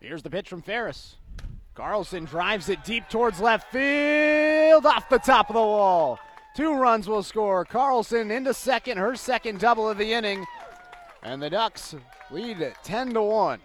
Here's the pitch from Ferris. Carlson drives it deep towards left field, off the top of the wall. Two runs will score. Carlson into second, her second double of the inning, and the Ducks lead 10 to 1.